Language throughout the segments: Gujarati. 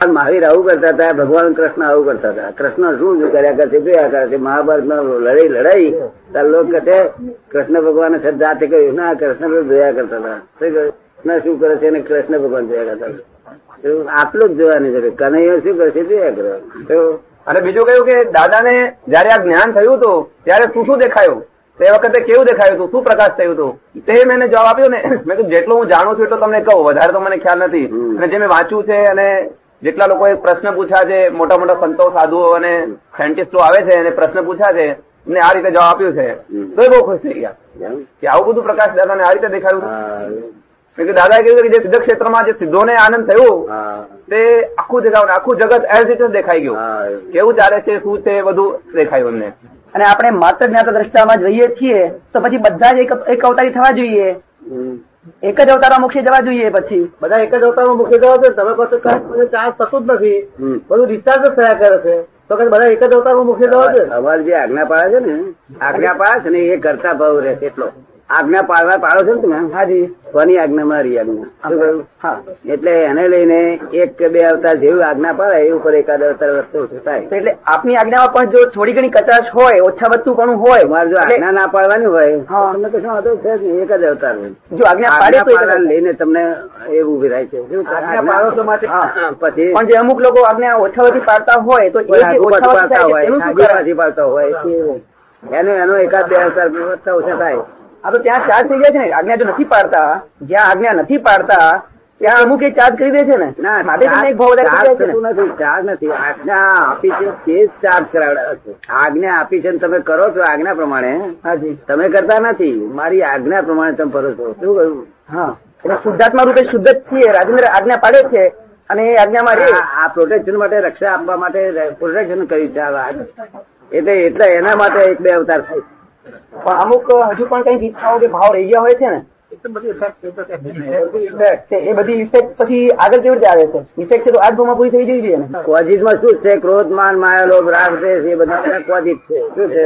મહાવીર આવું કરતા હતા ભગવાન કૃષ્ણ આવું કરતા હતા. કૃષ્ણ શું શું કર્યા કરશે કયા કરે છે મહાભારત લડાઈ લડાઈ? તાર લોક કહે કૃષ્ણ ભગવાન જાતે કહ્યું ના કૃષ્ણ જોયા કરતા હતા. કૃષ્ણ શું કરે છે અને કૃષ્ણ ભગવાન જોયા કરતા હતા. આટલું જ જોવાની છે કનૈયો શું કરશે જોયા કરે. અને બીજું કહ્યું કે દાદાને જયારે આ જ્ઞાન થયું હતું ત્યારે શું શું દેખાયું? તે વખતે કેવું દેખાયું હતું? શું પ્રકાશ થયું હતું? તે મેં જવાબ આપ્યો ને. મેં જેટલું હું જાણું છું એટલું તમને કહું. વધારે તો મને ખ્યાલ નથી. અને જે મેં વાંચ્યું છે અને જેટલા લોકોએ પ્રશ્ન પૂછ્યા છે મોટા મોટા સંતો સાધુઓ અને સાયન્ટિસ્ટો આવે છે અને પ્રશ્ન પૂછ્યા છે એમને આ રીતે જવાબ આપ્યો છે. તો એ બહુ ખુશ થઈ ગયા. કે આવું બધું પ્રકાશ દાદાને આ રીતે દેખાયું કહ્યું કે જે સિદ્ધ ક્ષેત્રમાં જે સિદ્ધોને આનંદ થયો તે આખું દેખાયું આખું જગત એઝ ઇટ દેખાઈ ગયું. કેવું ચાલે છે શું છે બધું દેખાયું એમને. અને આપણે માત્ર જ્ઞાતા દ્રષ્ટામાં જોઈએ છીએ તો પછી બધા જ એક એક અવતારી થવા જોઈએ. એક જ અવતારમાં મુખી જવા જોઈએ પછી. બધા એક જ અવતારમાં મૂકી દો છે તમે કહો છો ચાર્જ થતું જ નથી. બધું ડિસ્ચાર્જ જ થયા કરે છે. તો કે બધા એક જ અવતારમાં મુખી જવા છે અમારે જે આજ્ઞા પાડે છે ને આજ્ઞા પાડે છે ને એ કરતા ભાવ રહેશે એટલો. આજ્ઞા પાડવા પાડો છો ને તમે? હાજી. કોની આજ્ઞા? મારી આજ્ઞા. હા. એટલે એને લઈને એક કે બે અવતાર જેવું આજ્ઞા પાડે એ ઉપર એકાદ અવતાર વસ્તુ થાય. એટલે આપની આજ્ઞામાં પણ જો થોડી ઘણી કચાશ હોય ઓછા વધતું પણ હોય મારે જો આજ્ઞા ના પાડવાની હોય તમને કશું વાંધો? છે જ એક જ અવતાર હોય. જો આજ્ઞા પાડે તો. લઈને તમને એવું ઊભી રહે છે. પછી પણ જે અમુક લોકો આજ્ઞા ઓછાવતી પાડતા હોય તો પાડતા હોય પાડતા હોય એનો એનો એકાદ બે અવતાર વધતા ઓછા થાય. આ તો ત્યાં ચાર્જ થઈ જાય છે ને. આજ્ઞા જો નથી પાડતા. જ્યાં આજ્ઞા નથી પાડતા ત્યાં અમુક એ ચાર્જ કરી દે છે ને. ના માટે એક ભાવ નથી ચાર્જ નથી. આજ્ઞા આપી છે તે જ ચાર્જ કરાવડાવે આજ્ઞા આપી છે તમે કરો છો આજ્ઞા પ્રમાણે. હાજી. તમે કરતા નથી. મારી આજ્ઞા પ્રમાણે તમે કરો છો. શું કહ્યું? હા. એટલે શુદ્ધાત્મા રૂપે શુદ્ધ જ છીએ. રાજેન્દ્ર આજ્ઞા પાડે છે અને એ આજ્ઞામાં આ પ્રોટેક્શન માટે રક્ષા આપવા માટે પ્રોટેક્શન કર્યું છે એટલે એટલે એના માટે એક બે અવતાર થાય. પણ અમુક હજુ પણ કંઈક ઈચ્છાઓ કે ભાવ રહી ગયા હોય છે ને એ બધી તો ઇફેક્ટ છે. એ બધી ઇફેક્ટ પછી આગળ કેવી રીતે આવે છે? ઇફેક્ટ છે તો આજ ભાવમાં પૂરી થઈ જવી જોઈએ ને? કોઝિસમાં શું છે? ક્રોધ માન માયા લોભ રાગ દ્વેષ એ બધા કોઝિસ છે. શું છે?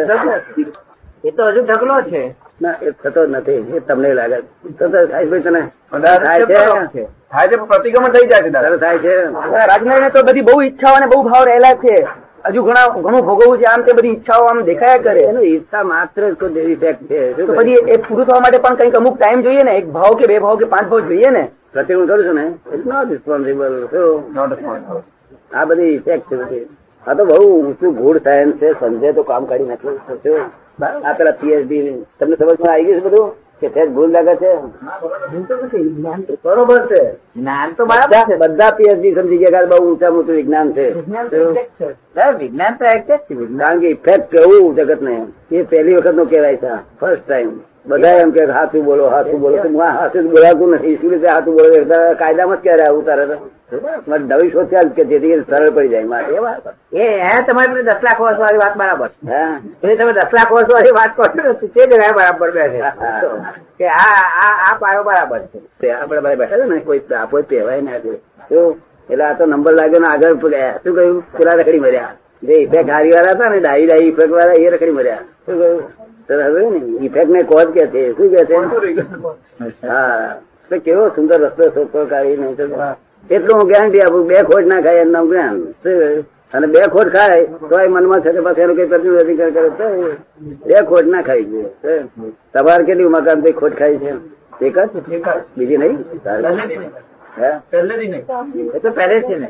એ તો હજુ ઢગલો છે. ના એ થતો જ નથી. એ તમને લાગે. થતો થાય છે તને. થાય છે? થાય છે પ્રતિક્રમણ થઈ જાય છે દાદા થાય છે. રાજનારાયણ ને તો બધી બહુ ઈચ્છાઓ અને બહુ ભાવ રહેલા છે. હજુ ઘણા ઘણું ભોગવવું છે. આમ તે બધી ઈચ્છાઓ આમ દેખાયા કરે. એનું ઈચ્છા માત્ર તો દેવી ફેક્ટ છે. તો પછી એ પૂરું થવા માટે પણ કંઈક અમુક ટાઈમ જોઈએ ને? એક ભાવ કે બે ભાવ કે પાંચ ભાવ જોઈએ ને? પ્રતિક્રમણ કરું છું ને? ઇટ નોટ રિસ્પોન્સિબલ આ બધી ઇફેક્ટ છે બધી. આ તો બહુ ઊંચું ગુડ સાયન્સ છે. સમજે તો કામ કાઢી નાખ્યું. આ પેલા પીએચડી તમને સમજમાં આવી ગયું છે બધું? કે તે ભૂલ લાગે છે? બરોબર છે. જ્ઞાન તો બરાબર બધા બધા પીએચડી સમજી ગયા બહુ ઊંચા ઊંચું વિજ્ઞાન છે. વિજ્ઞાન તો exact છે. કારણ કે ઇફેક્ટ કેવું જગત ને એ પહેલી વખતનું કહેવાય છે ફર્સ્ટ ટાઈમ બધા એમ કે હાથું બોલો હાથું બોલો. તો હું હાથું બોલાતું નથી. શું રીતે હાથું બોલો? એ કાયદામાં જ ક્યારે આવું તારે તો. મારે નવી શોધ્યા કે જેથી સરળ પડી જાય. માટે એ એ તમારી દસ લાખ વર્ષ વાળી વાત બરાબર છે. તમે દસ લાખ વર્ષ વાળી વાત કરો છો તે જ બરાબર બેસે કે આ આ આ પાયો બરાબર છે. આપણે બધા બેઠા છે ને કોઈ આપો કહેવાય ને આજે એટલે આ તો નંબર લાગ્યો ને આગળ ગયા. શું કહ્યું? પેલા રખડી મર્યા. જે ઇફેક્ટ હારી વાળા હતા ને ડાઈ ડાઈ ઇફેક્ટ વાળા એ રખડી મર્યા. શું કહ્યું? ને? ઇફેક્ટ ને કોજ કે છે? શું કે છે? હા. કેવો સુંદર રસ્તો શોધતો કાઢીને એટલું હું ગેરંટી આપું બે ખોટ ના ખાય એમના જ્ઞાન. અને બે ખોટ ખાય તો એ મનમાં છે પાસે એનું કઈ પ્રતિનિધિ અધિકાર કરે તો બે ખોટ ના ખાઈ જોઈએ તમારે કેટલી મકાનથી ખોટ ખાઈ છે? એક જ? બીજી નહીં? હે? એ તો પહેલેથી છે ને